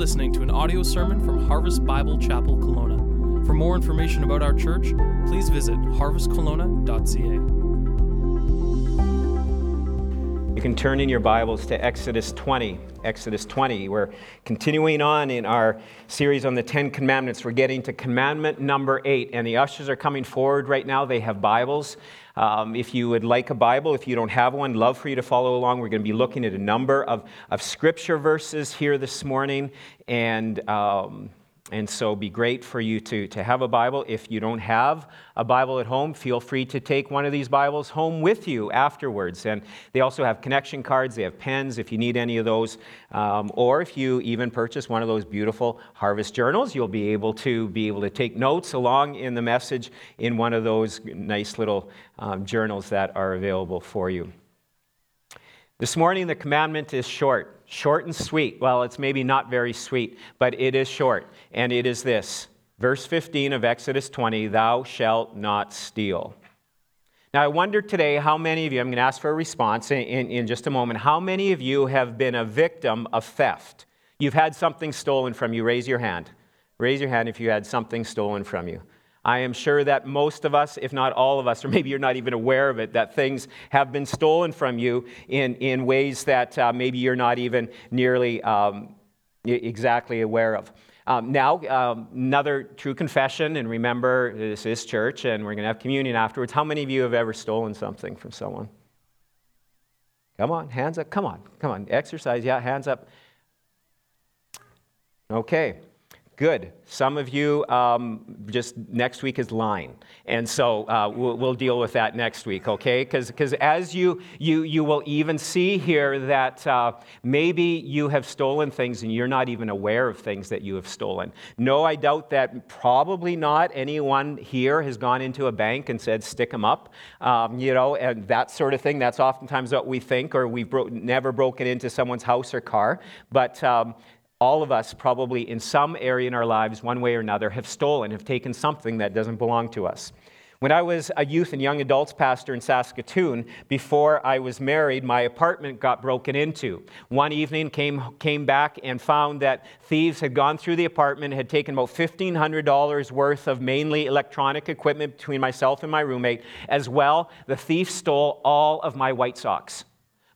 listening to an audio sermon from Harvest Bible Chapel Kelowna. For more information about our church, please visit harvestkelowna.ca. You can turn in your Bibles to Exodus 20. Exodus 20. We're continuing on in our series on the Ten Commandments. We're getting to commandment number eight, and the ushers are coming forward right now. They have Bibles. Um, if you would like a Bible, if you don't have one, love for you to follow along. We're going to be looking at a number of, of scripture verses here this morning, and um, and so be great for you to, to have a Bible. If you don't have a Bible at home, feel free to take one of these Bibles home with you afterwards. And they also have connection cards, they have pens if you need any of those. Um, or if you even purchase one of those beautiful harvest journals, you'll be able to be able to take notes along in the message in one of those nice little um, journals that are available for you. This morning, the commandment is short. Short and sweet. Well, it's maybe not very sweet, but it is short. And it is this verse 15 of Exodus 20 Thou shalt not steal. Now, I wonder today how many of you, I'm going to ask for a response in, in, in, just a moment, how many of you have been a victim of theft? You've had something stolen from you. Raise your hand. Raise your hand if you had something stolen from you. I am sure that most of us, if not all of us, or maybe you're not even aware of it, that things have been stolen from you in, in ways that uh, maybe you're not even nearly um, exactly aware of. Um, now, um, another true confession, and remember, this is church, and we're going to have communion afterwards. How many of you have ever stolen something from someone? Come on, hands up. Come on, come on. Exercise, yeah, hands up. Okay. Good. Some of you, um, just next week is line. And so uh, we'll, we'll, deal with that next week, okay? Because as you, you, you will even see here that uh, maybe you have stolen things and you're not even aware of things that you have stolen. No, I doubt that probably not anyone here has gone into a bank and said, stick them up, um, you know, and that sort of thing. That's oftentimes what we think, or we've bro- never broken into someone's house or car. But um, all of us, probably in some area in our lives, one way or another, have stolen, have taken something that doesn't belong to us. When I was a youth and young adults pastor in Saskatoon, before I was married, my apartment got broken into. One evening, came, came back and found that thieves had gone through the apartment, had taken about $1,500 worth of mainly electronic equipment between myself and my roommate. As well, the thief stole all of my white socks.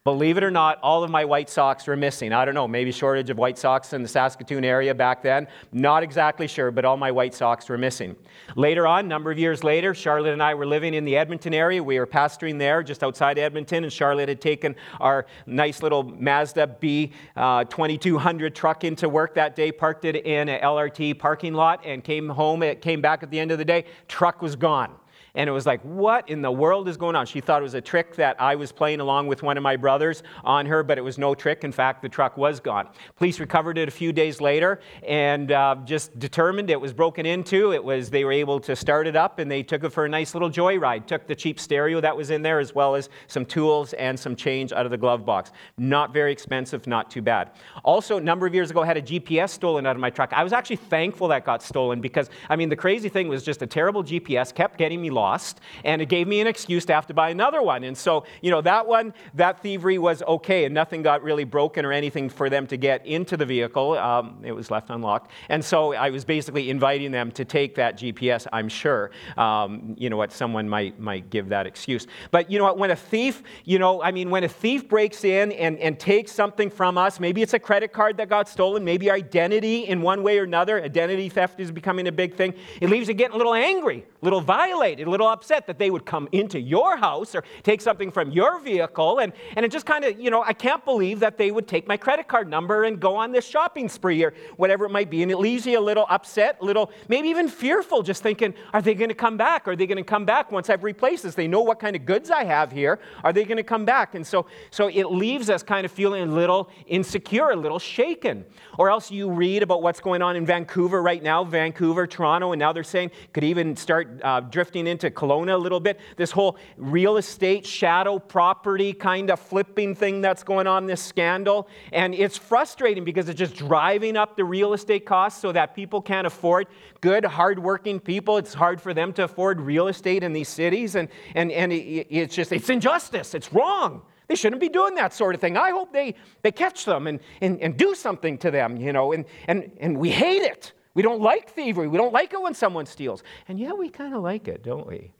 Believe it or not, all of my white socks were missing. I don't know, maybe shortage of white socks in the Saskatoon area back then. Not exactly sure, but all my white socks were missing. Later on, a number of years later, Charlotte and I were living in the Edmonton area. We were pastoring there just outside Edmonton, and Charlotte had taken our nice little Mazda B uh, 2200 truck into work that day, parked it in an LRT parking lot, and came home. It came back at the end of the day. Truck was gone. And it was like, what in the world is going on? She thought it was a trick that I was playing along with one of my brothers on her, but it was no trick. In fact, the truck was gone. Police recovered it a few days later and uh, just determined it was broken into. It was they were able to start it up and they took it for a nice little joyride. Took the cheap stereo that was in there as well as some tools and some change out of the glove box. Not very expensive, not too bad. Also, a number of years ago, I had a GPS stolen out of my truck. I was actually thankful that got stolen because I mean the crazy thing was just a terrible GPS kept getting me lost lost, and it gave me an excuse to have to buy another one. And so, you know, that one, that thievery was okay, and nothing got really broken or anything for them to get into the vehicle. Um, it was left unlocked. And so I was basically inviting them to take that GPS, I'm sure. Um, you know what, someone might, might give that excuse. But you know what, when a thief, you know, I mean, when a thief breaks in and, and takes something from us, maybe it's a credit card that got stolen, maybe identity in one way or another, identity theft is becoming a big thing, it leaves you getting a little angry, a little violated, little upset that they would come into your house or take something from your vehicle. And, and it just kind of, you know, I can't believe that they would take my credit card number and go on this shopping spree or whatever it might be. And it leaves you a little upset, a little, maybe even fearful, just thinking, are they going to come back? Are they going to come back once I've replaced this? They know what kind of goods I have here. Are they going to come back? And so, so it leaves us kind of feeling a little insecure, a little shaken. Or else you read about what's going on in Vancouver right now, Vancouver, Toronto, and now they're saying could even start uh, drifting into Kelowna a little bit. This whole real estate shadow property kind of flipping thing that's going on, this scandal. And it's frustrating because it's just driving up the real estate costs so that people can't afford good, hardworking people. It's hard for them to afford real estate in these cities. And, and, and it's just, it's injustice. It's wrong. They shouldn't be doing that sort of thing. I hope they, they catch them and, and, and do something to them, you know, and, and, and we hate it. We don't like thievery. We don't like it when someone steals. And yet we kind of like it, don't we?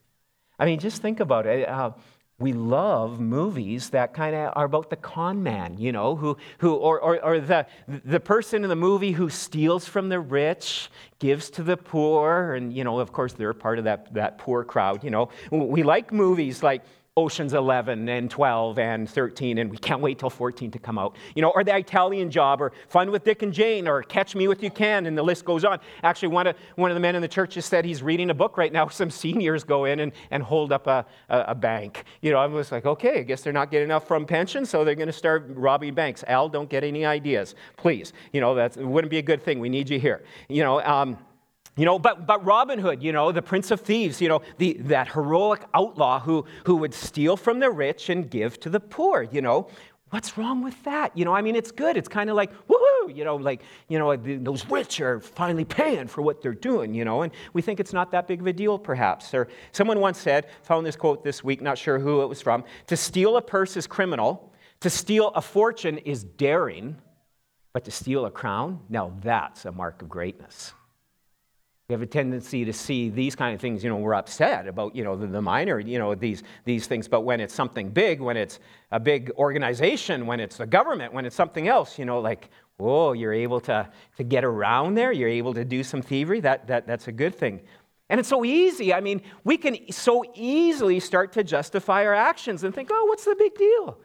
I mean, just think about it. Uh, we love movies that kind of are about the con man, you know, who, who or, or, or, the, the person in the movie who steals from the rich, gives to the poor, and, you know, of course, they're part of that, that poor crowd, you know. We like movies like Oceans 11 and 12 and 13, and we can't wait till 14 to come out. You know, or the Italian Job, or Fun with Dick and Jane, or Catch Me If You Can, and the list goes on. Actually, one of, one of the men in the church just said he's reading a book right now. Some seniors go in and, and hold up a, a, a bank. You know, I was like, okay, I guess they're not getting enough from pension, so they're going to start robbing banks. Al, don't get any ideas, please. You know, that wouldn't be a good thing. We need you here. You know, um, you know, but, but Robin Hood, you know, the prince of thieves, you know, the, that heroic outlaw who, who would steal from the rich and give to the poor, you know. What's wrong with that? You know, I mean, it's good. It's kind of like, woohoo, you know, like, you know, those rich are finally paying for what they're doing, you know, and we think it's not that big of a deal, perhaps. Or someone once said, found this quote this week, not sure who it was from, to steal a purse is criminal, to steal a fortune is daring, but to steal a crown, now that's a mark of greatness. We have a tendency to see these kind of things, you know, we're upset about, you know, the, the, minor, you know, these, these things. But when it's something big, when it's a big organization, when it's the government, when it's something else, you know, like, whoa, you're able to, to get around there, you're able to do some thievery, that, that, that's a good thing. And it's so easy. I mean, we can so easily start to justify our actions and think, oh, what's the big deal?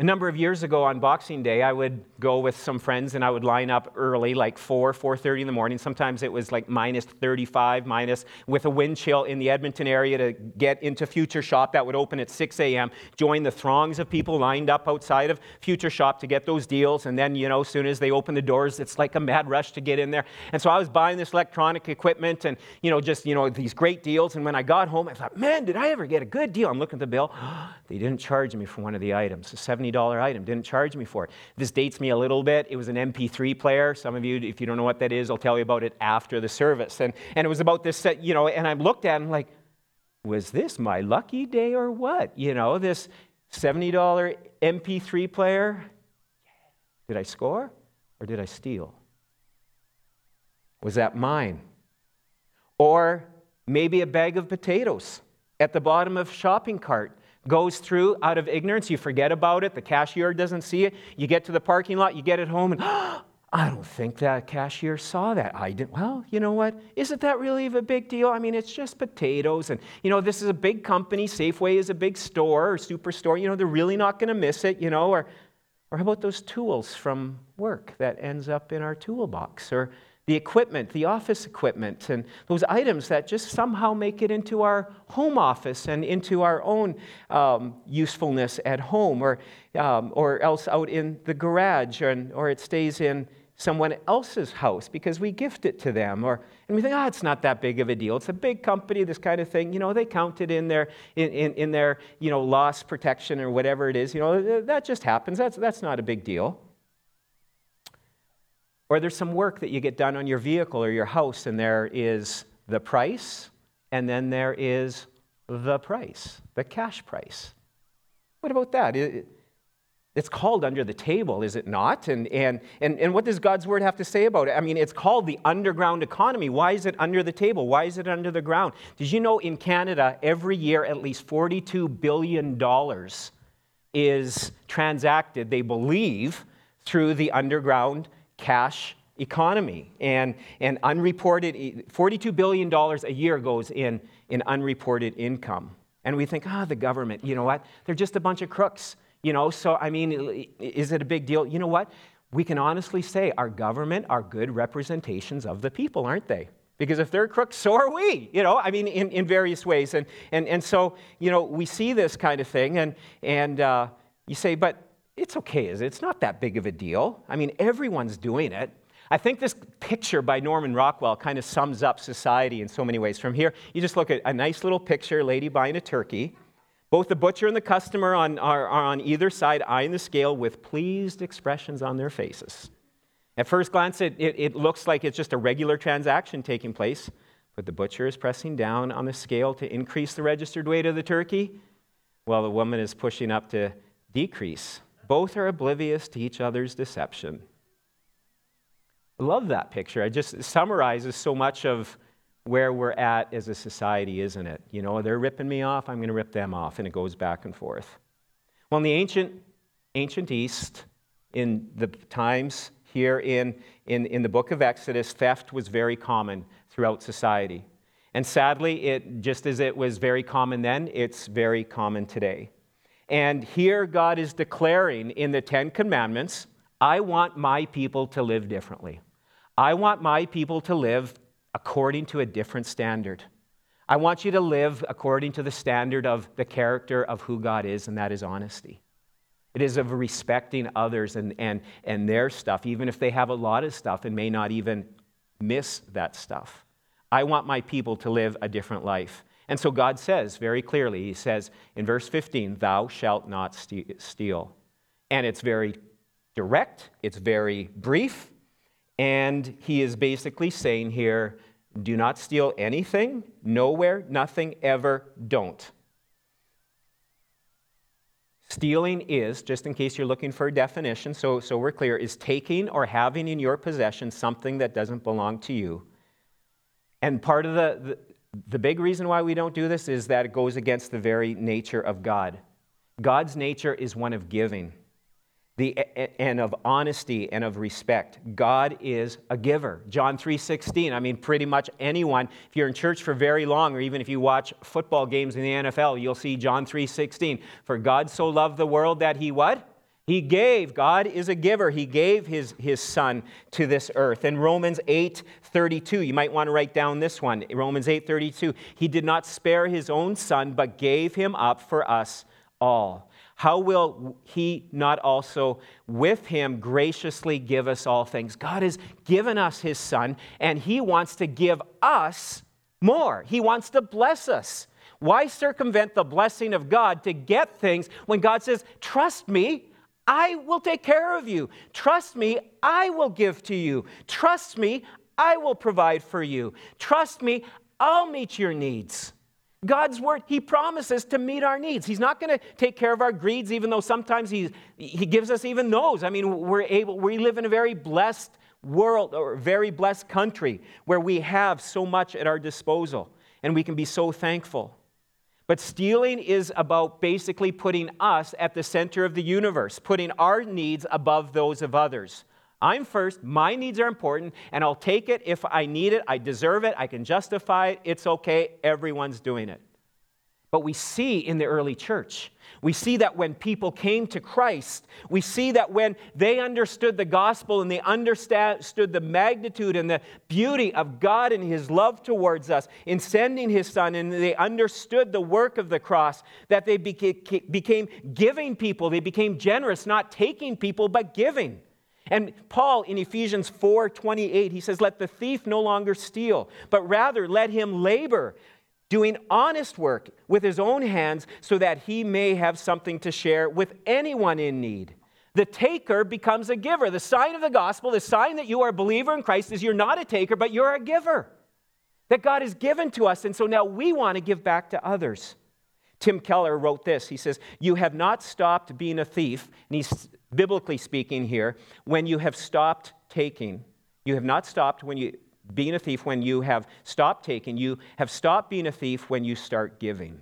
A number of years ago on Boxing Day, I would go with some friends and I would line up early, like 4, 4.30 in the morning. Sometimes it was like minus 35, minus, with a wind chill in the Edmonton area to get into Future Shop. That would open at 6 a.m. Join the throngs of people lined up outside of Future Shop to get those deals. And then, you know, as soon as they open the doors, it's like a mad rush to get in there. And so I was buying this electronic equipment and, you know, just, you know, these great deals. And when I got home, I thought, man, did I ever get a good deal? I'm looking at the bill. they didn't charge me for one of the items. So 70 $20 item, didn't charge me for it. This dates me a little bit. It was an MP3 player. Some of you, if you don't know what that is, I'll tell you about it after the service. And, and it was about this, set, you know, and I looked at it and like, was this my lucky day or what? You know, this $70 MP3 player, did I score or did I steal? Was that mine? Or maybe a bag of potatoes at the bottom of shopping cart goes through out of ignorance. You forget about it. The cashier doesn't see it. You get to the parking lot, you get it home, and oh, I don't think that cashier saw that. I didn't. Well, you know what? Isn't that really a big deal? I mean, it's just potatoes. And, you know, this is a big company. Safeway is a big store or superstore. You know, they're really not going to miss it, you know. Or, or how about those tools from work that ends up in our toolbox? Or, the equipment, the office equipment, and those items that just somehow make it into our home office and into our own um, usefulness at home, or, um, or else out in the garage, or, or it stays in someone else's house because we gift it to them or and we think oh it's not that big of a deal. It's a big company this kind of thing. You know they count it in their in, in, in their you know loss protection or whatever it is you know that just happens. That's that's not a big deal or there's some work that you get done on your vehicle or your house, and there is the price, and then there is the price, the cash price. What about that? It's called under the table, is it not? And, and, and, and what does God's word have to say about it? I mean, it's called the underground economy. Why is it under the table? Why is it under the ground? Did you know in Canada, every year, at least $42 billion is transacted, they believe, through the underground cash economy. And, and unreported, $42 billion a year goes in, in unreported income. And we think, ah, oh, the government, you know what? They're just a bunch of crooks. You know, so I mean, is it a big deal? You know what? We can honestly say our government are good representations of the people, aren't they? Because if they're crooks, so are we, you know, I mean, in, in various ways. And, and, and so, you know, we see this kind of thing, and, and uh, you say, but it's okay, is it? It's not that big of a deal. I mean, everyone's doing it. I think this picture by Norman Rockwell kind of sums up society in so many ways. From here, you just look at a nice little picture, lady buying a turkey. Both the butcher and the customer on, are, are on either side eyeing the scale with pleased expressions on their faces. At first glance, it, it, it looks like it's just a regular transaction taking place, but the butcher is pressing down on the scale to increase the registered weight of the turkey, while the woman is pushing up to decrease. Both are oblivious to each other's deception. I love that picture. It just summarizes so much of where we're at as a society, isn't it? You know, they're ripping me off, I'm going to rip them off, and it goes back and forth. Well, in the ancient, ancient East, in the times here in, in, in the book of Exodus, theft was very common throughout society. And sadly, it, just as it was very common then, it's very common today. And here God is declaring in the Ten Commandments I want my people to live differently. I want my people to live according to a different standard. I want you to live according to the standard of the character of who God is, and that is honesty. It is of respecting others and, and, and their stuff, even if they have a lot of stuff and may not even miss that stuff. I want my people to live a different life. And so God says very clearly, He says in verse 15, Thou shalt not steal. And it's very direct, it's very brief, and He is basically saying here, Do not steal anything, nowhere, nothing, ever, don't. Stealing is, just in case you're looking for a definition, so, so we're clear, is taking or having in your possession something that doesn't belong to you. And part of the, the, the big reason why we don't do this is that it goes against the very nature of God. God's nature is one of giving the, and of honesty and of respect. God is a giver. John 3:16. I mean, pretty much anyone, if you're in church for very long, or even if you watch football games in the NFL, you'll see John 3:16. For God so loved the world that he what? He gave. God is a giver. He gave his, his son to this earth. In Romans 8 32, you might want to write down this one. Romans 8 32, he did not spare his own son, but gave him up for us all how will he not also with him graciously give us all things? God has given us his son, and he wants to give us more. He wants to bless us. Why circumvent the blessing of God to get things when God says, Trust me, I will take care of you. Trust me, I will give to you. Trust me, I will provide for you. Trust me, I'll meet your needs. God's word, He promises to meet our needs. He's not going to take care of our greeds, even though sometimes He, he gives us even those. I mean, we're able, we live in a very blessed world or very blessed country where we have so much at our disposal and we can be so thankful. But stealing is about basically putting us at the center of the universe, putting our needs above those of others. I'm first, my needs are important, and I'll take it if I need it, I deserve it, I can justify it, it's okay, everyone's doing it. But we see in the early church, we see that when people came to Christ, we see that when they understood the gospel and they understood the magnitude and the beauty of God and His love towards us in sending His Son, and they understood the work of the cross, that they became giving people. They became generous, not taking people, but giving. And Paul in Ephesians 4 28, he says, Let the thief no longer steal, but rather let him labor, doing honest work with his own hands, so that he may have something to share with anyone in need. The taker becomes a giver. The sign of the gospel, the sign that you are a believer in Christ, is you're not a taker, but you're a giver. That God has given to us, and so now we want to give back to others. Tim Keller wrote this. He says, You have not stopped being a thief, and he's biblically speaking here, when you have stopped taking. You have not stopped when you being a thief when you have stopped taking. You have stopped being a thief when you start giving.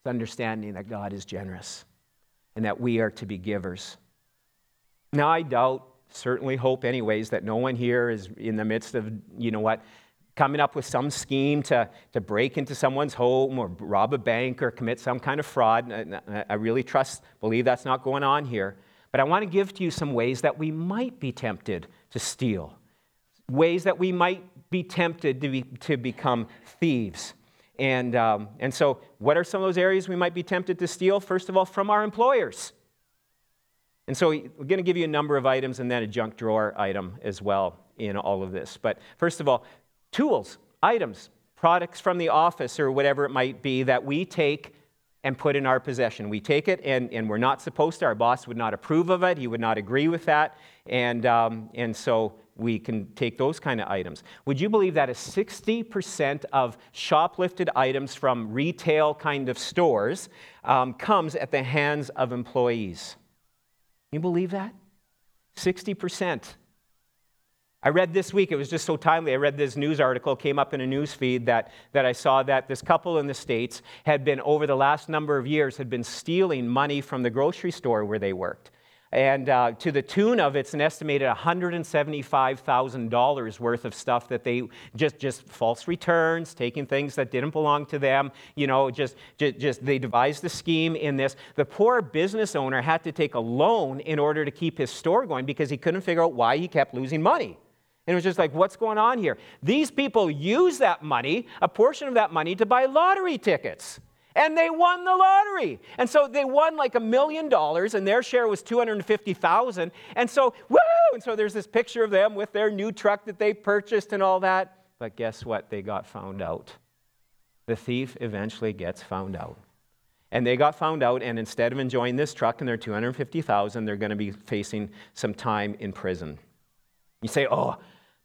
It's understanding that God is generous and that we are to be givers. Now, I doubt, certainly hope, anyways, that no one here is in the midst of, you know what, coming up with some scheme to, to break into someone's home or rob a bank or commit some kind of fraud. I really trust, believe that's not going on here. But I want to give to you some ways that we might be tempted to steal, ways that we might be tempted to, be, to become thieves. And, um, and so, what are some of those areas we might be tempted to steal? First of all, from our employers. And so, we're going to give you a number of items and then a junk drawer item as well in all of this. But first of all, tools, items, products from the office or whatever it might be that we take and put in our possession. We take it and, and we're not supposed to. Our boss would not approve of it. He would not agree with that. And, um, and so we can take those kind of items. Would you believe that a 60% of shoplifted items from retail kind of stores um, comes at the hands of employees? You believe that? 60%. I read this week, it was just so timely. I read this news article, came up in a news feed that, that I saw that this couple in the States had been, over the last number of years, had been stealing money from the grocery store where they worked. And uh, to the tune of it's an estimated $175,000 worth of stuff that they just, just false returns, taking things that didn't belong to them, you know, just, just, just they devised the scheme in this. The poor business owner had to take a loan in order to keep his store going because he couldn't figure out why he kept losing money. And it was just like, what's going on here? These people use that money, a portion of that money, to buy lottery tickets. And they won the lottery. And so they won like a million dollars, and their share was 250,000. And so, woo! And so there's this picture of them with their new truck that they purchased and all that. But guess what? They got found out. The thief eventually gets found out. And they got found out, and instead of enjoying this truck and their 250,000, they're going to be facing some time in prison. You say, oh,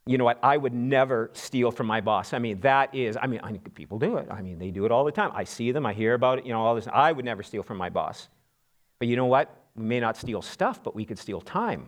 you know what? I would never steal from my boss. I mean, that is, I mean, I, people do it. I mean, they do it all the time. I see them, I hear about it, you know, all this. I would never steal from my boss. But you know what? We may not steal stuff, but we could steal time.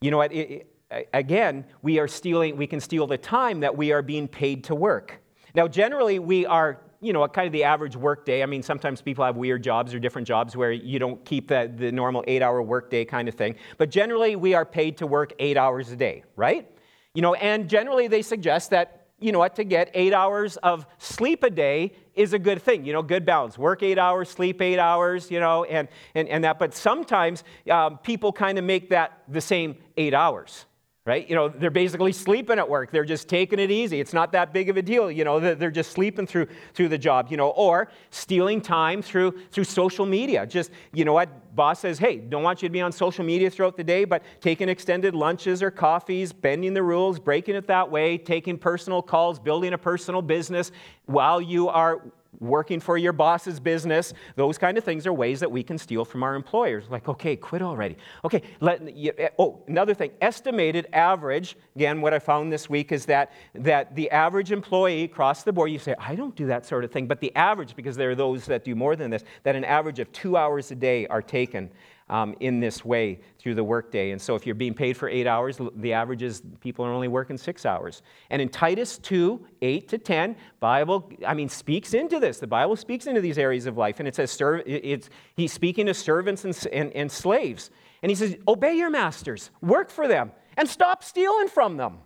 You know what? It, it, again, we are stealing, we can steal the time that we are being paid to work. Now, generally, we are you know, kind of the average work day. I mean, sometimes people have weird jobs or different jobs where you don't keep the, the normal eight hour workday kind of thing. But generally, we are paid to work eight hours a day, right? You know, and generally they suggest that, you know what, to get eight hours of sleep a day is a good thing, you know, good balance. Work eight hours, sleep eight hours, you know, and, and, and that. But sometimes um, people kind of make that the same eight hours right? You know, they're basically sleeping at work. They're just taking it easy. It's not that big of a deal. You know, they're just sleeping through through the job. You know, or stealing time through through social media. Just you know what, boss says, hey, don't want you to be on social media throughout the day, but taking extended lunches or coffees, bending the rules, breaking it that way, taking personal calls, building a personal business while you are working for your boss's business, those kind of things are ways that we can steal from our employers. Like, okay, quit already. Okay, let, eh, oh, another thing, estimated average, again, what I found this week is that, that the average employee across the board, you say, I don't do that sort of thing, but the average, because there are those that do more than this, that an average of two hours a day are taken um, in this way through the workday. And so if you're being paid for eight hours, the average is people are only working six hours. And in Titus 2, 8 to 10, Bible, I mean, speaks into this. The Bible speaks into these areas of life. And it says, it's, he's speaking to servants and, and, and slaves. And he says, obey your masters, work for them, and stop stealing from them.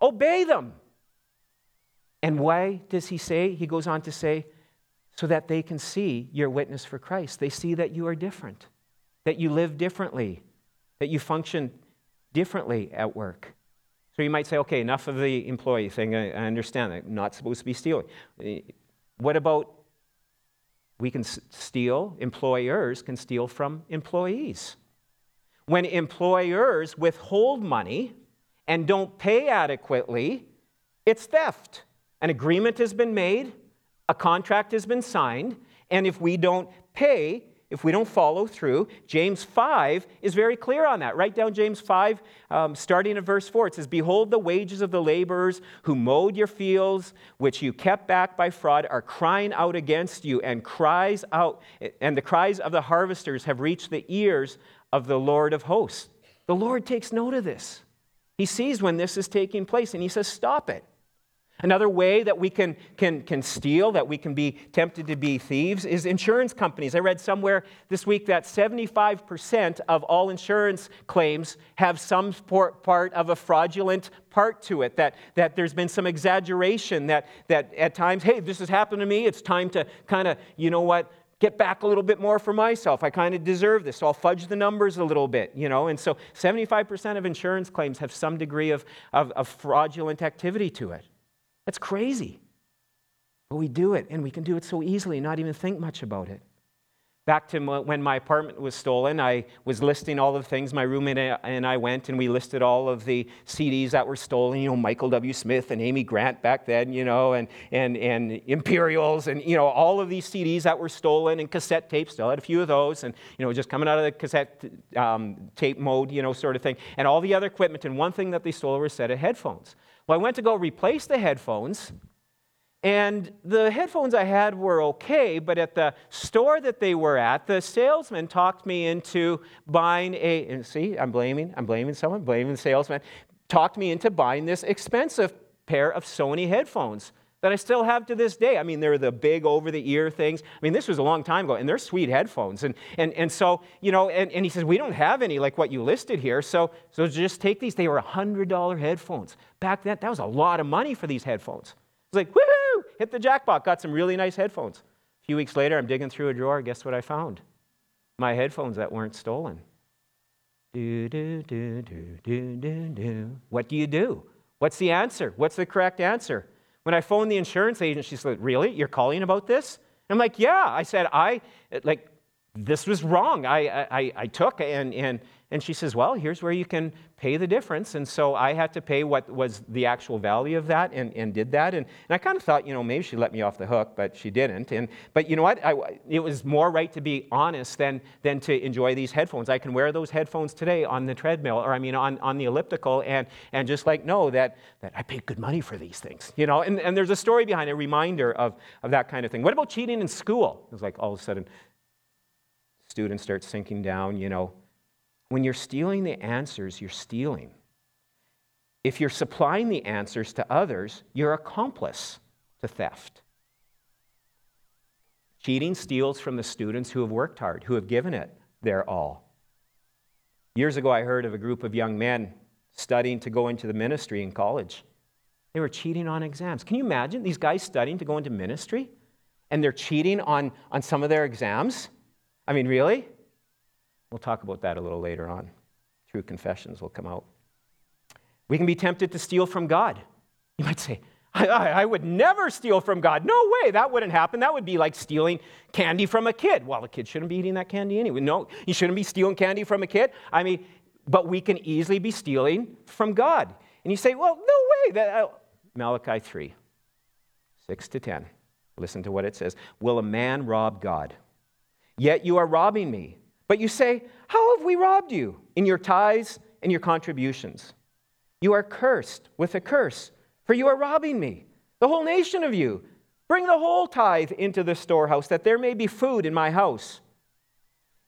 Obey them. And why does he say? He goes on to say, so that they can see your witness for Christ. They see that you are different that you live differently, that you function differently at work. So you might say, okay, enough of the employee thing. I, I understand that. Not supposed to be stealing. Eh, what about we can steal, employers can steal from employees. When employers withhold money and don't pay adequately, it's theft. An agreement has been made, a contract has been signed, and if we don't pay, if we don't follow through, James 5 is very clear on that. Write down James 5, um, starting at verse 4. It says, Behold, the wages of the laborers who mowed your fields, which you kept back by fraud, are crying out against you, and cries out, and the cries of the harvesters have reached the ears of the Lord of hosts. The Lord takes note of this. He sees when this is taking place, and he says, Stop it. Another way that we can, can, can steal, that we can be tempted to be thieves, is insurance companies. I read somewhere this week that 75% of all insurance claims have some part of a fraudulent part to it, that, that there's been some exaggeration, that, that at times, hey, this has happened to me, it's time to kind of, you know what, get back a little bit more for myself. I kind of deserve this, so I'll fudge the numbers a little bit, you know. And so 75% of insurance claims have some degree of, of, of fraudulent activity to it. That's crazy. But we do it, and we can do it so easily, not even think much about it. back to when my apartment was stolen, I was listing all the things. My roommate and I went and we listed all of the CDs that were stolen. You know, Michael W. Smith and Amy Grant back then, you know, and, and, and Imperials and, you know, all of these CDs that were stolen and cassette tapes. Still had a few of those and, you know, just coming out of the cassette um, tape mode, you know, sort of thing. And all the other equipment. And one thing that they stole were a set of headphones. Well, I went to go replace the headphones and the headphones I had were okay, but at the store that they were at, the salesman talked me into buying a, and see, I'm blaming, I'm blaming someone, blaming the salesman, talked me into buying this expensive pair of Sony headphones that I still have to this day. I mean, they're the big over the ear things. I mean, this was a long time ago, and they're sweet headphones. And, and, and so, you know, and, and he says, We don't have any like what you listed here, so, so just take these. They were $100 headphones. Back then, that was a lot of money for these headphones. It's like, woohoo! hit the jackpot, got some really nice headphones. A few weeks later, I'm digging through a drawer. Guess what I found? My headphones that weren't stolen. Do, do, do, do, do, do, do. What do you do? What's the answer? What's the correct answer? When I phoned the insurance agent, she said, Really? You're calling about this? And I'm like, Yeah. I said, I, like, this was wrong. I, I, I took, and, and and she says, Well, here's where you can pay the difference. And so I had to pay what was the actual value of that and, and did that. And, and I kind of thought, you know, maybe she let me off the hook, but she didn't. And, but you know what? I, it was more right to be honest than, than to enjoy these headphones. I can wear those headphones today on the treadmill, or I mean, on, on the elliptical, and, and just like know that, that I paid good money for these things, you know? And, and there's a story behind a reminder of, of that kind of thing. What about cheating in school? It was like all of a sudden, students start sinking down, you know when you're stealing the answers, you're stealing. If you're supplying the answers to others, you're accomplice to theft. Cheating steals from the students who have worked hard, who have given it their all. Years ago, I heard of a group of young men studying to go into the ministry in college. They were cheating on exams. Can you imagine these guys studying to go into ministry and they're cheating on, on some of their exams? I mean, really? We'll talk about that a little later on. True confessions will come out. We can be tempted to steal from God. You might say, I, I, I, would never steal from God. No way, that wouldn't happen. That would be like stealing candy from a kid. Well, a kid shouldn't be eating that candy anyway. No, you shouldn't be stealing candy from a kid. I mean, but we can easily be stealing from God. And you say, well, no way. That, uh, Malachi 3, 6 to 10. Listen to what it says. Will a man rob God? Yet you are robbing me. But you say, How have we robbed you? In your tithes and your contributions. You are cursed with a curse, for you are robbing me, the whole nation of you. Bring the whole tithe into the storehouse, that there may be food in my house,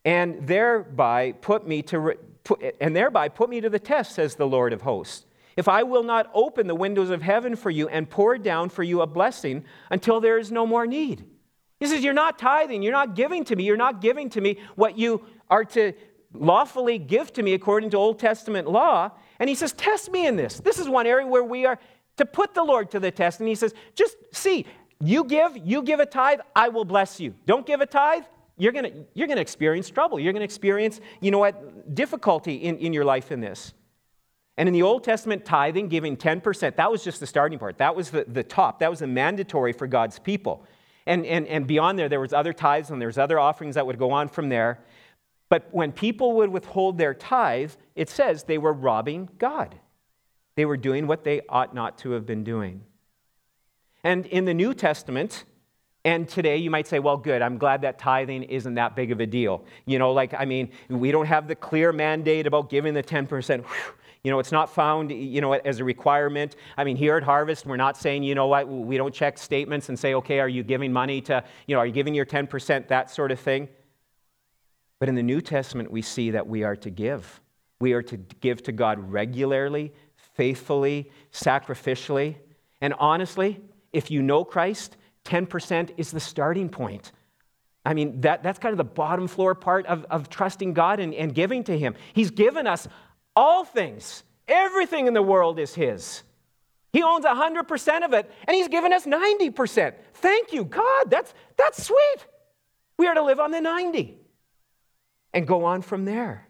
and thereby put me to put, and thereby put me to the test, says the Lord of hosts. If I will not open the windows of heaven for you and pour down for you a blessing until there is no more need. He says, You're not tithing. You're not giving to me. You're not giving to me what you are to lawfully give to me according to Old Testament law. And he says, Test me in this. This is one area where we are to put the Lord to the test. And he says, Just see, you give, you give a tithe, I will bless you. Don't give a tithe, you're gonna, you're gonna experience trouble. You're gonna experience, you know what, difficulty in, in your life in this. And in the Old Testament, tithing, giving 10%, that was just the starting part. That was the, the top. That was the mandatory for God's people. And, and, and beyond there, there was other tithes and there's other offerings that would go on from there. But when people would withhold their tithe, it says they were robbing God. They were doing what they ought not to have been doing. And in the New Testament, and today you might say, well, good, I'm glad that tithing isn't that big of a deal. You know, like, I mean, we don't have the clear mandate about giving the 10%. Whew, you know, it's not found, you know, as a requirement. I mean, here at Harvest, we're not saying, you know what, we don't check statements and say, okay, are you giving money to, you know, are you giving your 10%, that sort of thing. But in the New Testament, we see that we are to give. We are to give to God regularly, faithfully, sacrificially. And honestly, if you know Christ, 10% is the starting point. I mean, that, that's kind of the bottom floor part of, of trusting God and, and giving to Him. He's given us all things, everything in the world is His. He owns 100% of it, and He's given us 90%. Thank you, God. That's, that's sweet. We are to live on the 90 and go on from there.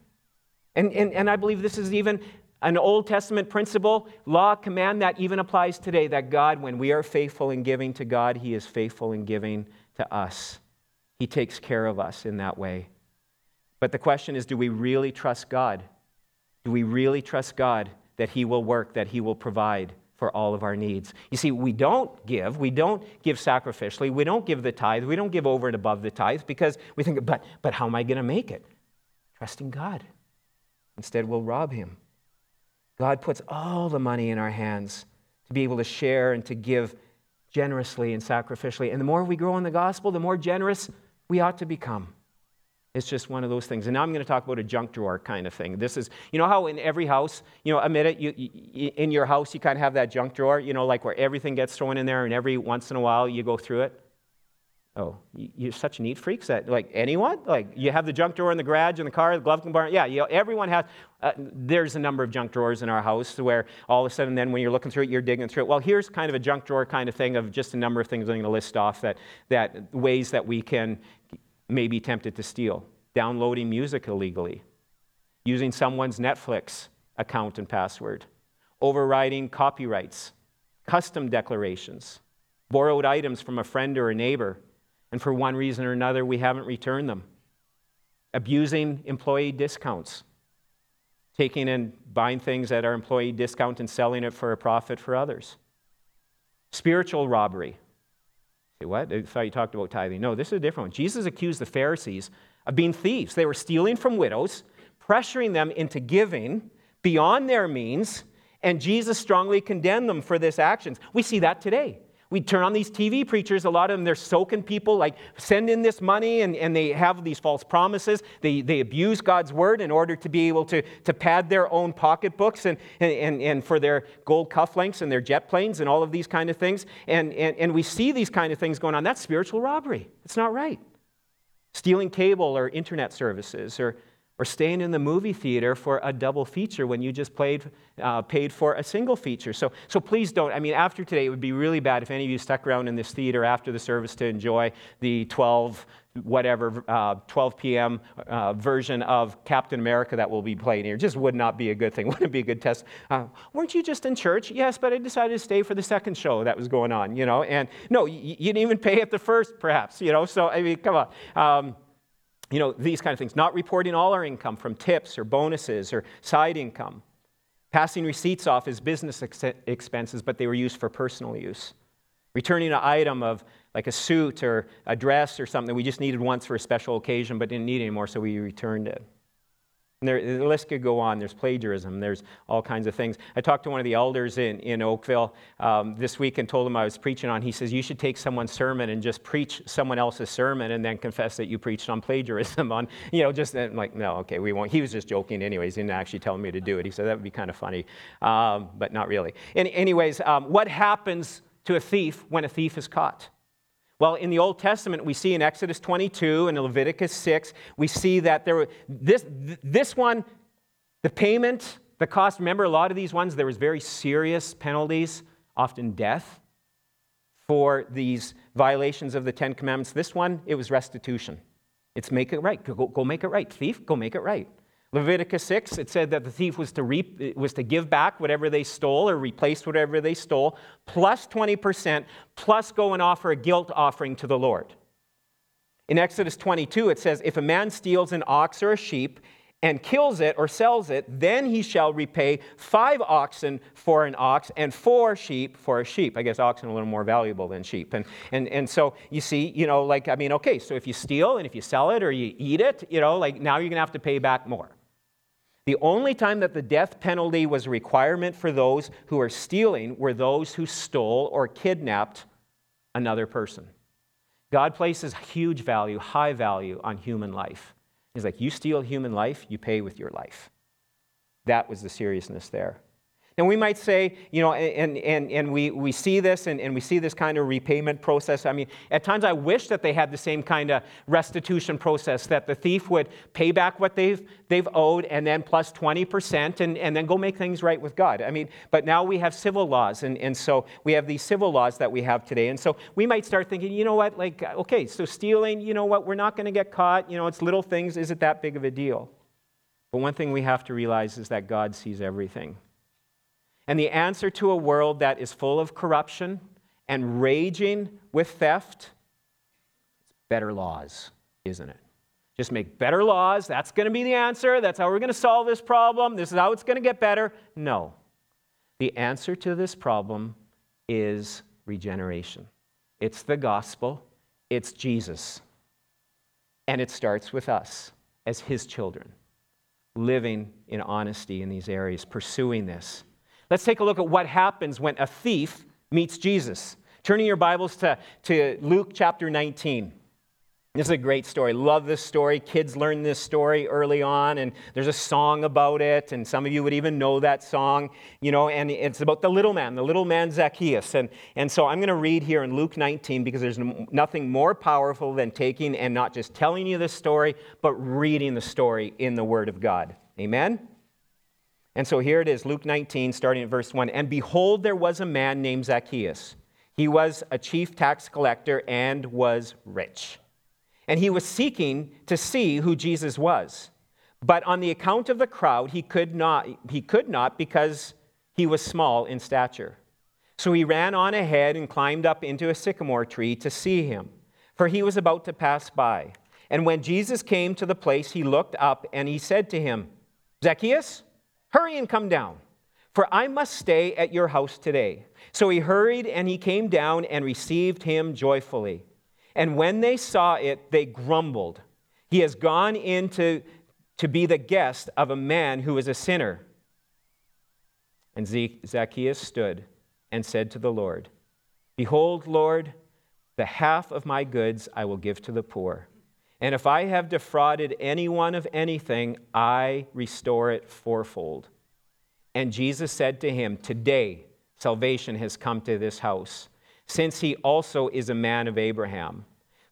And, and, and I believe this is even an Old Testament principle, law, command that even applies today that God, when we are faithful in giving to God, He is faithful in giving to us. He takes care of us in that way. But the question is do we really trust God? Do we really trust God that He will work, that He will provide for all of our needs? You see, we don't give, we don't give sacrificially, we don't give the tithe, we don't give over and above the tithe because we think, but, but how am I going to make it? Trusting God. Instead, we'll rob Him. God puts all the money in our hands to be able to share and to give generously and sacrificially. And the more we grow in the gospel, the more generous we ought to become. It's just one of those things. And now I'm going to talk about a junk drawer kind of thing. This is, you know how in every house, you know, admit it, you, you, in your house, you kind of have that junk drawer, you know, like where everything gets thrown in there and every once in a while you go through it? Oh, you're such neat freaks that, like, anyone? Like, you have the junk drawer in the garage, in the car, the glove compartment. Yeah, you know, everyone has. Uh, there's a number of junk drawers in our house where all of a sudden, then when you're looking through it, you're digging through it. Well, here's kind of a junk drawer kind of thing of just a number of things I'm going to list off that, that ways that we can may be tempted to steal. Downloading music illegally, using someone's Netflix account and password, overriding copyrights, custom declarations, borrowed items from a friend or a neighbor and for one reason or another, we haven't returned them. Abusing employee discounts, taking and buying things at our employee discount and selling it for a profit for others. Spiritual robbery. Say, what? I thought you talked about tithing. No, this is a different one. Jesus accused the Pharisees of being thieves. They were stealing from widows, pressuring them into giving beyond their means, and Jesus strongly condemned them for this actions. We see that today. We turn on these TV preachers, a lot of them, they're soaking people, like send in this money, and, and they have these false promises. They, they abuse God's word in order to be able to, to pad their own pocketbooks and, and, and for their gold cufflinks and their jet planes and all of these kind of things. And, and, and we see these kind of things going on. That's spiritual robbery. It's not right. Stealing cable or internet services or or staying in the movie theater for a double feature when you just played, uh, paid for a single feature. So, so please don't. I mean, after today, it would be really bad if any of you stuck around in this theater after the service to enjoy the 12, whatever, uh, 12 p.m. Uh, version of Captain America that will be playing here. Just would not be a good thing. Wouldn't be a good test. Uh, weren't you just in church? Yes, but I decided to stay for the second show that was going on, you know. And no, you, you didn't even pay at the first, perhaps, you know. So, I mean, come on. Um, you know, these kind of things. Not reporting all our income from tips or bonuses or side income. Passing receipts off as business ex- expenses, but they were used for personal use. Returning an item of like a suit or a dress or something we just needed once for a special occasion but didn't need anymore, so we returned it. There, the list could go on. There's plagiarism. There's all kinds of things. I talked to one of the elders in, in Oakville um, this week and told him I was preaching on. He says, You should take someone's sermon and just preach someone else's sermon and then confess that you preached on plagiarism. On, you know, just I'm like, no, okay, we won't. He was just joking, anyways. He didn't actually tell me to do it. He said that would be kind of funny, um, but not really. And, anyways, um, what happens to a thief when a thief is caught? Well, in the Old Testament, we see in Exodus 22 and Leviticus 6, we see that there were, this, this one, the payment, the cost, remember a lot of these ones, there was very serious penalties, often death, for these violations of the Ten Commandments. This one, it was restitution. It's make it right. Go, go make it right. Thief, go make it right. Leviticus 6, it said that the thief was to, reap, was to give back whatever they stole or replace whatever they stole, plus 20%, plus go and offer a guilt offering to the Lord. In Exodus 22, it says, If a man steals an ox or a sheep and kills it or sells it, then he shall repay five oxen for an ox and four sheep for a sheep. I guess oxen are a little more valuable than sheep. And, and, and so you see, you know, like, I mean, okay, so if you steal and if you sell it or you eat it, you know, like now you're going to have to pay back more. The only time that the death penalty was a requirement for those who are stealing were those who stole or kidnapped another person. God places huge value, high value on human life. He's like, you steal human life, you pay with your life. That was the seriousness there. And we might say, you know, and, and, and we, we see this and, and we see this kind of repayment process. I mean, at times I wish that they had the same kind of restitution process, that the thief would pay back what they've, they've owed and then plus 20% and, and then go make things right with God. I mean, but now we have civil laws. And, and so we have these civil laws that we have today. And so we might start thinking, you know what, like, uh, okay, so stealing, you know what, we're not going to get caught. You know, it's little things. Is it that big of a deal? But one thing we have to realize is that God sees everything. And the answer to a world that is full of corruption and raging with theft, it's Better laws, isn't it? Just make better laws. That's going to be the answer. That's how we're going to solve this problem. This is how it's going to get better. No. The answer to this problem is regeneration. It's the gospel, it's Jesus. And it starts with us as his children, living in honesty in these areas, pursuing this. Let's take a look at what happens when a thief meets Jesus. Turning your Bibles to, to Luke chapter 19. This is a great story. Love this story. Kids learn this story early on, and there's a song about it, and some of you would even know that song, you know, and it's about the little man, the little man Zacchaeus. And, and so I'm going to read here in Luke 19 because there's nothing more powerful than taking and not just telling you this story, but reading the story in the Word of God. Amen? And so here it is, Luke 19, starting at verse 1. And behold, there was a man named Zacchaeus. He was a chief tax collector and was rich and he was seeking to see who Jesus was. But on the account of the crowd, he could not, he could not because he was small in stature. So he ran on ahead and climbed up into a sycamore tree to see him, for he was about to pass by. And when Jesus came to the place, he looked up and he said to him, Zacchaeus, hurry and come down, for I must stay at your house today. So he hurried and he came down and received him joyfully. And when they saw it, they grumbled. He has gone in to, to be the guest of a man who is a sinner. And Zacchaeus stood and said to the Lord, Behold, Lord, the half of my goods I will give to the poor. And if I have defrauded anyone of anything, I restore it fourfold. And Jesus said to him, Today salvation has come to this house since he also is a man of Abraham.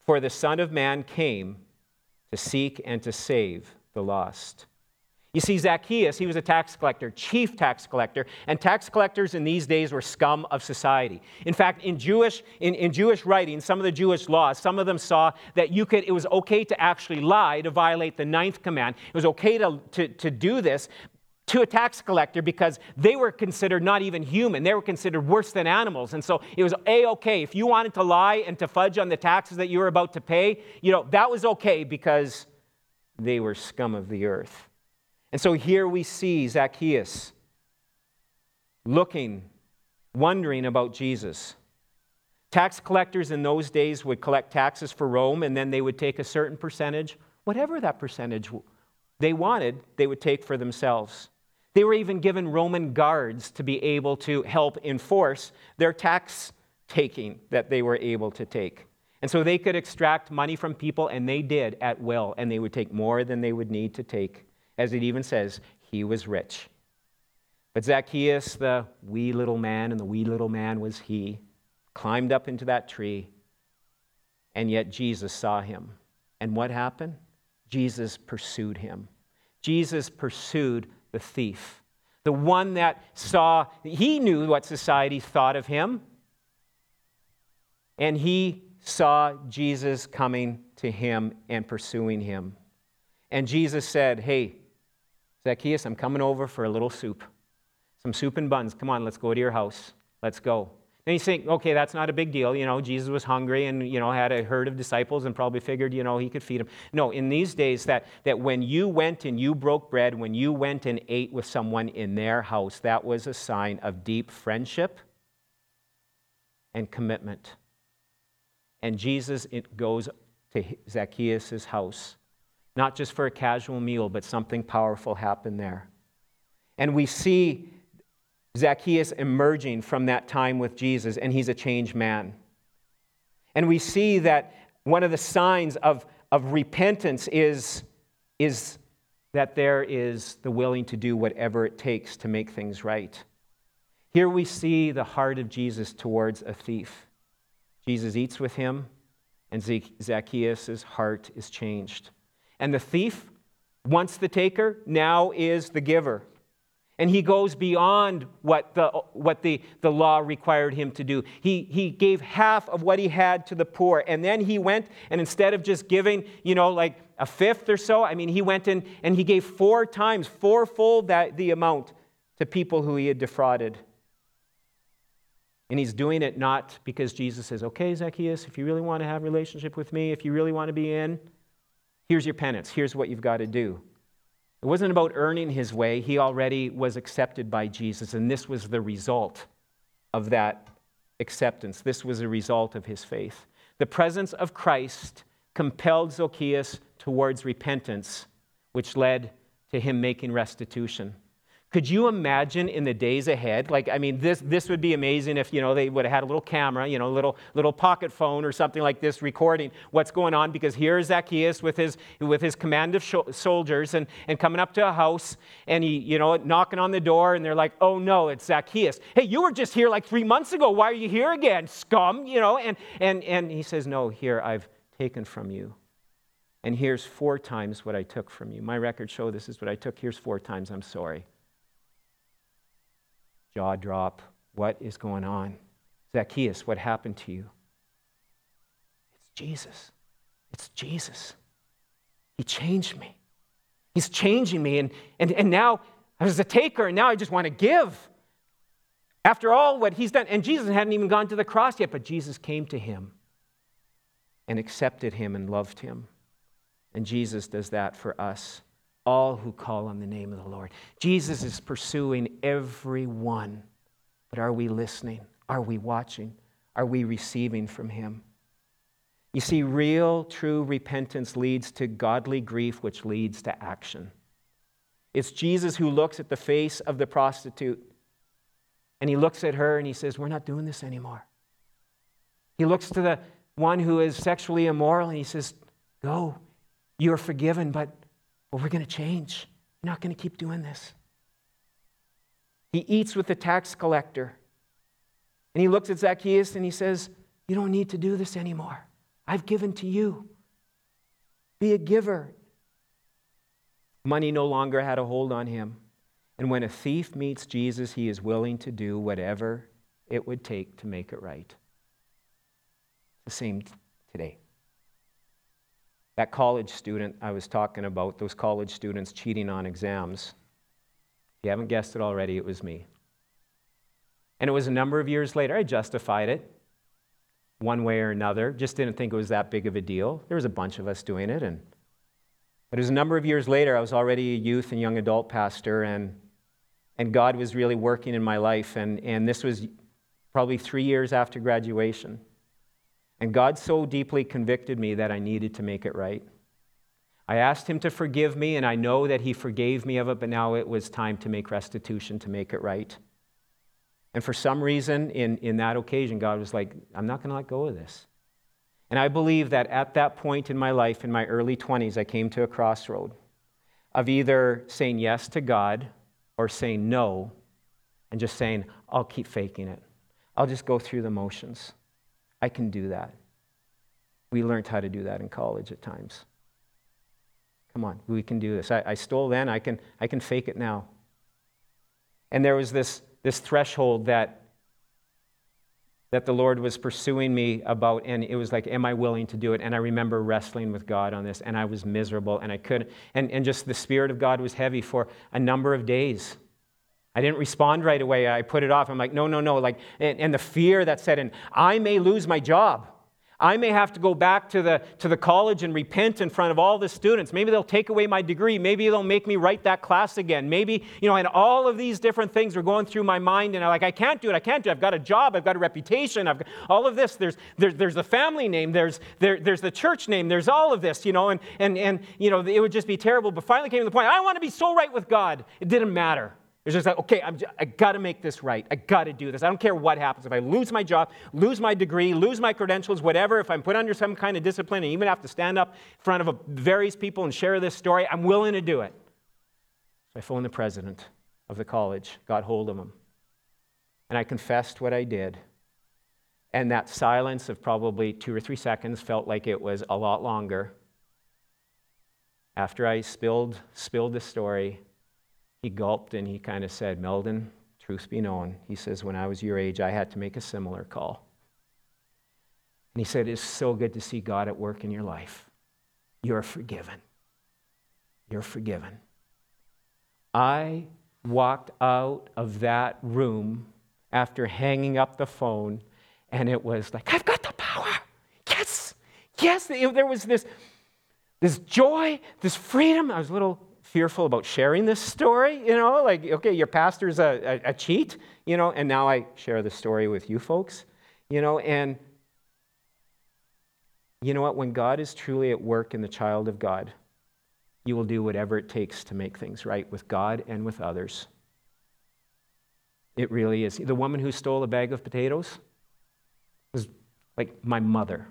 For the Son of Man came to seek and to save the lost. You see, Zacchaeus, he was a tax collector, chief tax collector, and tax collectors in these days were scum of society. In fact, in Jewish, in, in Jewish writing, some of the Jewish laws, some of them saw that you could, it was okay to actually lie to violate the ninth command. It was okay to, to, to do this, to a tax collector because they were considered not even human. They were considered worse than animals. And so it was a okay. If you wanted to lie and to fudge on the taxes that you were about to pay, you know, that was okay because they were scum of the earth. And so here we see Zacchaeus looking, wondering about Jesus. Tax collectors in those days would collect taxes for Rome and then they would take a certain percentage, whatever that percentage they wanted, they would take for themselves. They were even given Roman guards to be able to help enforce their tax taking that they were able to take. And so they could extract money from people, and they did at will, and they would take more than they would need to take. As it even says, he was rich. But Zacchaeus, the wee little man, and the wee little man was he, climbed up into that tree, and yet Jesus saw him. And what happened? Jesus pursued him. Jesus pursued the thief, the one that saw, he knew what society thought of him, and he saw Jesus coming to him and pursuing him. And Jesus said, Hey, Zacchaeus, I'm coming over for a little soup. Some soup and buns. Come on, let's go to your house. Let's go. And you think, okay, that's not a big deal. You know, Jesus was hungry and, you know, had a herd of disciples and probably figured, you know, he could feed them. No, in these days, that, that when you went and you broke bread, when you went and ate with someone in their house, that was a sign of deep friendship and commitment. And Jesus it goes to Zacchaeus' house, not just for a casual meal, but something powerful happened there. And we see Zacchaeus emerging from that time with Jesus, and he's a changed man. And we see that one of the signs of, of repentance is, is that there is the willing to do whatever it takes to make things right. Here we see the heart of Jesus towards a thief. Jesus eats with him, and Zacchaeus' heart is changed. And the thief, once the taker, now is the giver. And he goes beyond what the, what the, the law required him to do. He, he gave half of what he had to the poor. And then he went, and instead of just giving, you know, like a fifth or so, I mean, he went in and he gave four times, fourfold that, the amount to people who he had defrauded. And he's doing it not because Jesus says, okay, Zacchaeus, if you really want to have a relationship with me, if you really want to be in, here's your penance, here's what you've got to do. It wasn't about earning his way, he already was accepted by Jesus, and this was the result of that acceptance. This was a result of his faith. The presence of Christ compelled Zacchaeus towards repentance, which led to him making restitution. Could you imagine in the days ahead? Like, I mean, this, this would be amazing if, you know, they would have had a little camera, you know, a little, little pocket phone or something like this recording what's going on because here's Zacchaeus with his, with his command of soldiers and, and coming up to a house and he, you know, knocking on the door and they're like, oh no, it's Zacchaeus. Hey, you were just here like three months ago. Why are you here again, scum? You know, and, and, and he says, no, here, I've taken from you. And here's four times what I took from you. My records show this is what I took. Here's four times. I'm sorry jaw drop. What is going on? Zacchaeus, what happened to you? It's Jesus. It's Jesus. He changed me. He's changing me. And, and, and now I was a taker, and now I just want to give. After all, what he's done, and Jesus hadn't even gone to the cross yet, but Jesus came to him and accepted him and loved him. And Jesus does that for us all who call on the name of the Lord. Jesus is pursuing everyone. But are we listening? Are we watching? Are we receiving from Him? You see, real, true repentance leads to godly grief, which leads to action. It's Jesus who looks at the face of the prostitute and he looks at her and he says, We're not doing this anymore. He looks to the one who is sexually immoral and he says, Go, you are forgiven, but but we're going to change. We're not going to keep doing this. He eats with the tax collector. And he looks at Zacchaeus and he says, You don't need to do this anymore. I've given to you. Be a giver. Money no longer had a hold on him. And when a thief meets Jesus, he is willing to do whatever it would take to make it right. The same today. That college student I was talking about, those college students cheating on exams, if you haven't guessed it already, it was me. And it was a number of years later. I justified it one way or another, just didn't think it was that big of a deal. There was a bunch of us doing it. And, but it was a number of years later, I was already a youth and young adult pastor, and, and God was really working in my life. And, and this was probably three years after graduation. And God so deeply convicted me that I needed to make it right. I asked him to forgive me, and I know that he forgave me of it, but now it was time to make restitution to make it right. And for some reason, in, in that occasion, God was like, I'm not going to let go of this. And I believe that at that point in my life, in my early 20s, I came to a crossroad of either saying yes to God or saying no and just saying, I'll keep faking it. I'll just go through the motions. I can do that. We learned how to do that in college at times. Come on, we can do this. I, I stole then, I can, I can fake it now. And there was this, this threshold that, that the Lord was pursuing me about, and it was like, Am I willing to do it? And I remember wrestling with God on this, and I was miserable, and I couldn't. And, and just the Spirit of God was heavy for a number of days. I didn't respond right away. I put it off. I'm like, no, no, no. Like, and, and, the fear that set in, I may lose my job. I may have to go back to the, to the college and repent in front of all the students. Maybe they'll take away my degree. Maybe they'll make me write that class again. Maybe, you know, and all of these different things are going through my mind. And I'm like, I can't do it. I can't do it. I've got a job. I've got a reputation. I've got all of this. There's, there's, there's the family name. There's, there, there's the church name. There's all of this, you know, and, and, and, you know, it would just be terrible. But finally came to the point, I want to be so right with God. It didn't matter. It's just like, okay, I'm I got to make this right. I got to do this. I don't care what happens. If I lose my job, lose my degree, lose my credentials, whatever, if I'm put under some kind of discipline and even have to stand up in front of a, various people and share this story, I'm willing to do it. So I phoned the president of the college, got hold of him, and I confessed what I did. And that silence of probably two or three seconds felt like it was a lot longer. After I spilled, spilled the story, he gulped and he kind of said, Meldon, truth be known, he says, when I was your age, I had to make a similar call. And he said, It's so good to see God at work in your life. You're forgiven. You're forgiven. I walked out of that room after hanging up the phone, and it was like, I've got the power. Yes, yes. There was this, this joy, this freedom. I was a little fearful about sharing this story, you know, like, okay, your pastor's a, a, a cheat, you know, and now I share the story with you folks, you know, and you know what? When God is truly at work in the child of God, you will do whatever it takes to make things right with God and with others. It really is. The woman who stole a bag of potatoes was like my mother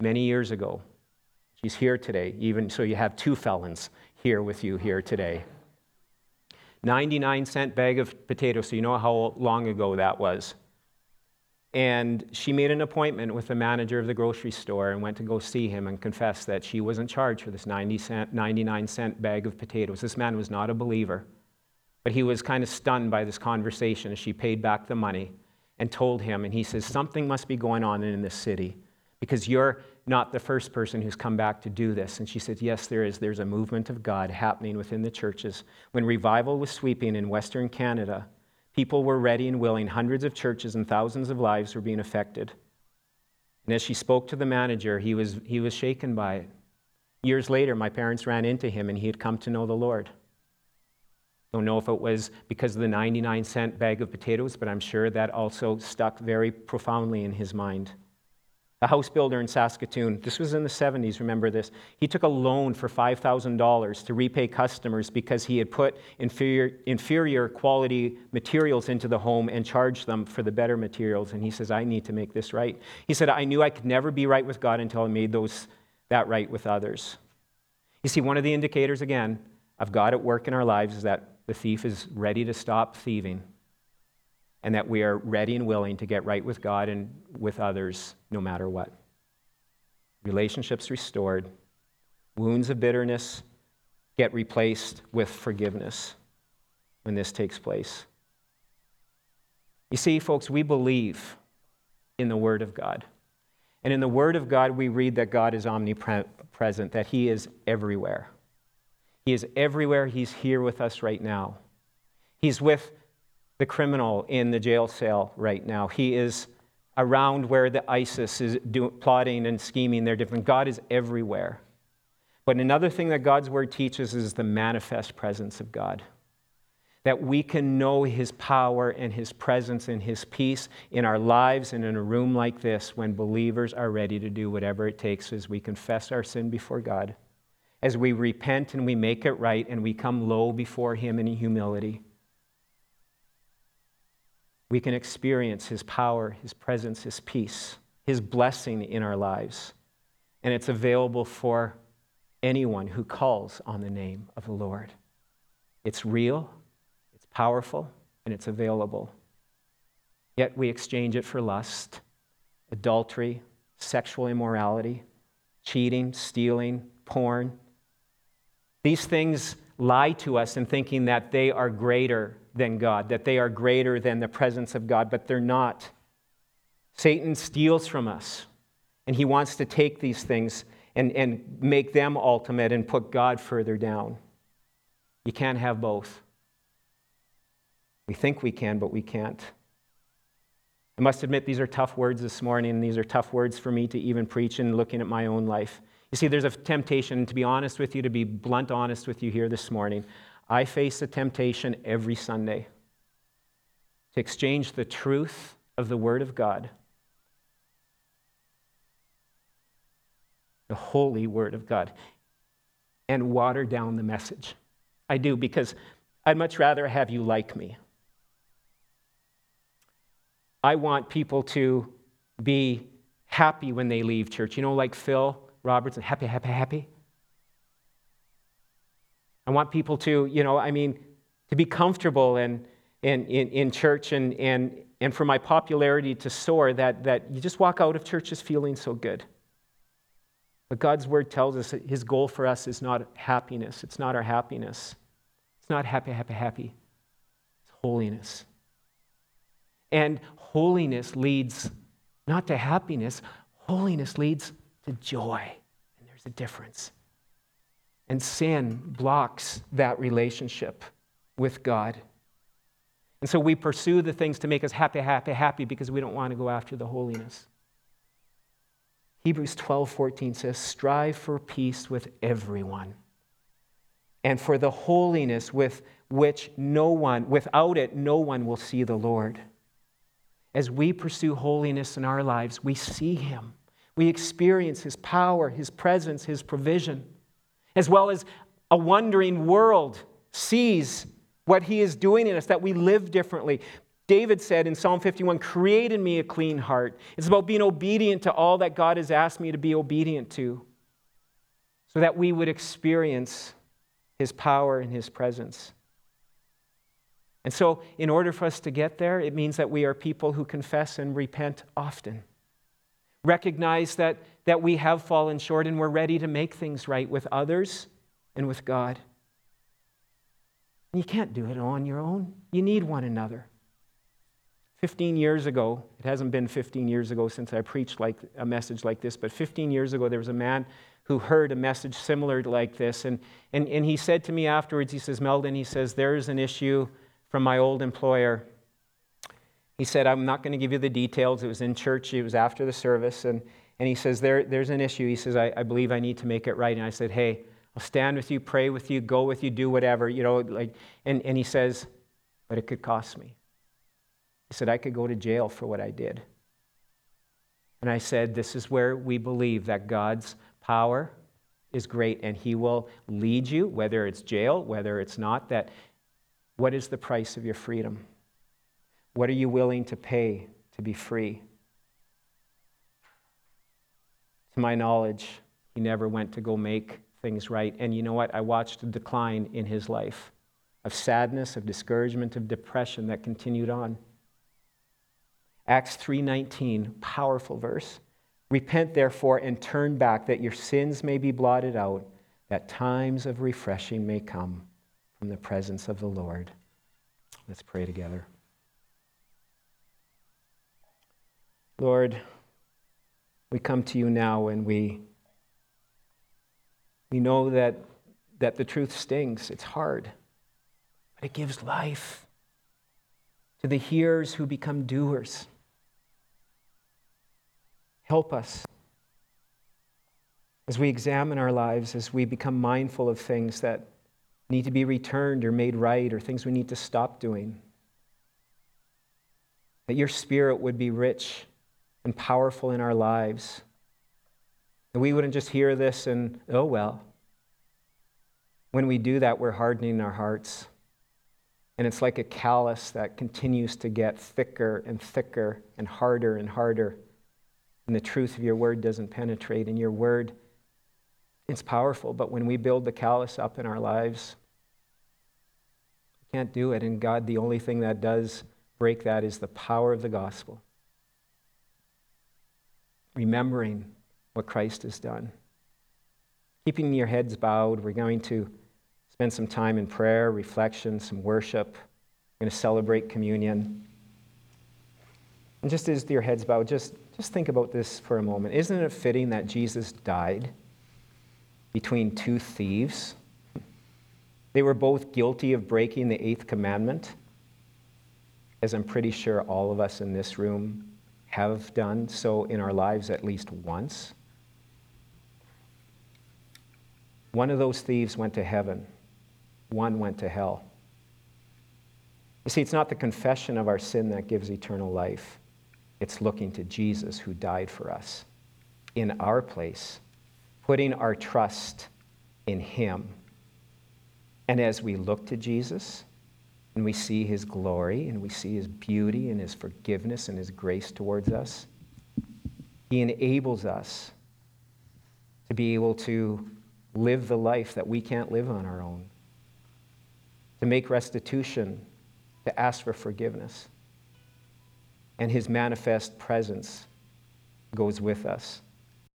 many years ago. She's here today, even so you have two felons here with you here today. 99 cent bag of potatoes, so you know how long ago that was. And she made an appointment with the manager of the grocery store and went to go see him and confess that she was in charge for this 90 cent, 99 cent bag of potatoes. This man was not a believer, but he was kind of stunned by this conversation as she paid back the money and told him. And he says, Something must be going on in this city because you're not the first person who's come back to do this. And she said, Yes, there is. There's a movement of God happening within the churches. When revival was sweeping in Western Canada, people were ready and willing. Hundreds of churches and thousands of lives were being affected. And as she spoke to the manager, he was, he was shaken by it. Years later, my parents ran into him and he had come to know the Lord. Don't know if it was because of the 99 cent bag of potatoes, but I'm sure that also stuck very profoundly in his mind a house builder in Saskatoon. This was in the 70s, remember this. He took a loan for $5,000 to repay customers because he had put inferior, inferior quality materials into the home and charged them for the better materials. And he says, I need to make this right. He said, I knew I could never be right with God until I made those, that right with others. You see, one of the indicators, again, of God at work in our lives is that the thief is ready to stop thieving and that we are ready and willing to get right with God and with others no matter what. Relationships restored, wounds of bitterness get replaced with forgiveness when this takes place. You see, folks, we believe in the Word of God. And in the Word of God, we read that God is omnipresent, that He is everywhere. He is everywhere. He's here with us right now. He's with the criminal in the jail cell right now. He is around where the ISIS is do, plotting and scheming their different. God is everywhere. But another thing that God's word teaches is the manifest presence of God. That we can know his power and his presence and his peace in our lives and in a room like this when believers are ready to do whatever it takes as we confess our sin before God, as we repent and we make it right and we come low before him in humility we can experience His power, His presence, His peace, His blessing in our lives. And it's available for anyone who calls on the name of the Lord. It's real, it's powerful, and it's available. Yet we exchange it for lust, adultery, sexual immorality, cheating, stealing, porn. These things lie to us in thinking that they are greater than God, that they are greater than the presence of God, but they're not. Satan steals from us, and he wants to take these things and, and make them ultimate and put God further down. You can't have both. We think we can, but we can't. I must admit, these are tough words this morning, and these are tough words for me to even preach and looking at my own life. You see, there's a temptation, to be honest with you, to be blunt honest with you here this morning. I face a temptation every Sunday to exchange the truth of the Word of God, the holy Word of God, and water down the message. I do because I'd much rather have you like me. I want people to be happy when they leave church. You know, like Phil Robertson, happy, happy, happy. I want people to, you know, I mean, to be comfortable in, in, in, in church and, and, and for my popularity to soar, that, that you just walk out of churches feeling so good. But God's word tells us that his goal for us is not happiness. It's not our happiness. It's not happy, happy, happy. It's holiness. And holiness leads not to happiness, holiness leads to joy. And there's a difference. And sin blocks that relationship with God. And so we pursue the things to make us happy, happy, happy because we don't want to go after the holiness. Hebrews 12, 14 says, Strive for peace with everyone and for the holiness with which no one, without it, no one will see the Lord. As we pursue holiness in our lives, we see Him. We experience His power, His presence, His provision, as well as a wondering world sees what He is doing in us, that we live differently. David said in Psalm 51 Create in me a clean heart. It's about being obedient to all that God has asked me to be obedient to, so that we would experience His power and His presence. And so, in order for us to get there, it means that we are people who confess and repent often. Recognize that, that we have fallen short and we're ready to make things right with others and with God. You can't do it on your own, you need one another. 15 years ago, it hasn't been 15 years ago since I preached like a message like this, but 15 years ago, there was a man who heard a message similar to like this. And, and, and he said to me afterwards, he says, Meldon, he says, there's an issue from my old employer. He said, I'm not going to give you the details. It was in church, it was after the service. And, and he says, there, There's an issue. He says, I, I believe I need to make it right. And I said, Hey, I'll stand with you, pray with you, go with you, do whatever, you know, like, and, and he says, But it could cost me. He said, I could go to jail for what I did. And I said, This is where we believe that God's power is great and he will lead you, whether it's jail, whether it's not, that what is the price of your freedom? What are you willing to pay to be free? To my knowledge, he never went to go make things right. And you know what? I watched a decline in his life of sadness, of discouragement, of depression that continued on. Acts 3:19, powerful verse. Repent therefore and turn back that your sins may be blotted out, that times of refreshing may come from the presence of the Lord. Let's pray together. Lord, we come to you now and we, we know that, that the truth stings. It's hard, but it gives life to the hearers who become doers. Help us as we examine our lives, as we become mindful of things that need to be returned or made right or things we need to stop doing. That your spirit would be rich and powerful in our lives. We wouldn't just hear this and, oh, well. When we do that, we're hardening our hearts. And it's like a callus that continues to get thicker and thicker and harder and harder. And the truth of your word doesn't penetrate. And your word it's powerful, but when we build the callus up in our lives, we can't do it. And God, the only thing that does break that is the power of the gospel. Remembering what Christ has done. Keeping your heads bowed, we're going to spend some time in prayer, reflection, some worship. We're going to celebrate communion. And just as your heads bowed, just, just think about this for a moment. Isn't it fitting that Jesus died? between two thieves. They were both guilty of breaking the eighth commandment, as I'm pretty sure all of us in this room have done so in our lives at least once. One of those thieves went to heaven, one went to hell. You see, it's not the confession of our sin that gives eternal life, it's looking to Jesus who died for us in our place putting our trust in Him. And as we look to Jesus and we see His glory and we see His beauty and His forgiveness and His grace towards us, He enables us to be able to live the life that we can't live on our own, to make restitution, to ask for forgiveness. And His manifest presence goes with us